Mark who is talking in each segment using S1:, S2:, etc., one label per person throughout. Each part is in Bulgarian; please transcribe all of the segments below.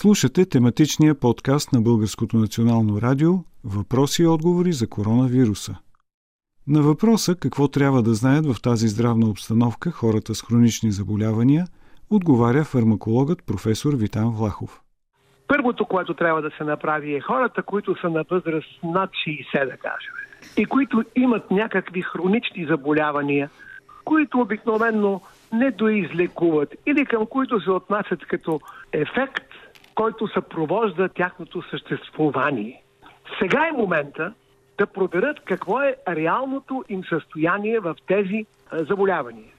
S1: Слушате тематичния подкаст на Българското национално радио Въпроси и отговори за коронавируса. На въпроса какво трябва да знаят в тази здравна обстановка хората с хронични заболявания, отговаря фармакологът професор Витан Влахов.
S2: Първото, което трябва да се направи е хората, които са на възраст над 60, да кажем, и които имат някакви хронични заболявания, които обикновенно не доизлекуват или към които се отнасят като ефект, който съпровожда тяхното съществуване. Сега е момента да проверят какво е реалното им състояние в тези заболявания.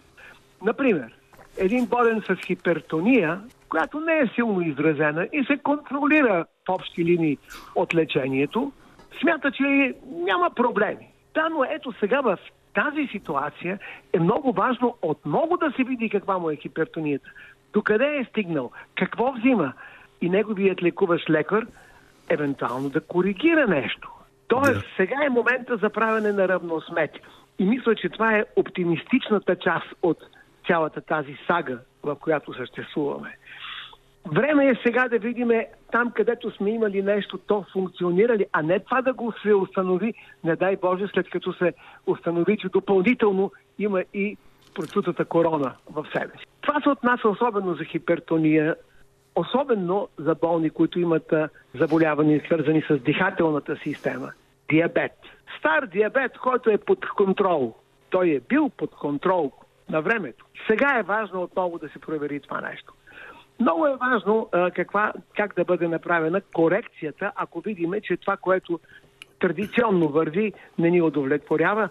S2: Например, един болен с хипертония, която не е силно изразена и се контролира в общи линии от лечението, смята, че няма проблеми. Да, но ето сега в тази ситуация е много важно отново да се види каква му е хипертонията. Докъде е стигнал? Какво взима? И неговият лекуващ лекар евентуално да коригира нещо. Тоест, да. сега е момента за правене на равносмети. И мисля, че това е оптимистичната част от цялата тази сага, в която съществуваме. Време е сега да видим там, където сме имали нещо, то функционира ли, а не това да го се установи, не дай Боже, след като се установи, че допълнително има и процутата корона в себе си. Това се отнася особено за хипертония, особено за болни, които имат заболявания, свързани с дихателната система. Диабет. Стар диабет, който е под контрол. Той е бил под контрол на времето. Сега е важно отново да се провери това нещо. Много е важно а, каква, как да бъде направена корекцията, ако видиме, че това, което традиционно върви, не ни удовлетворява.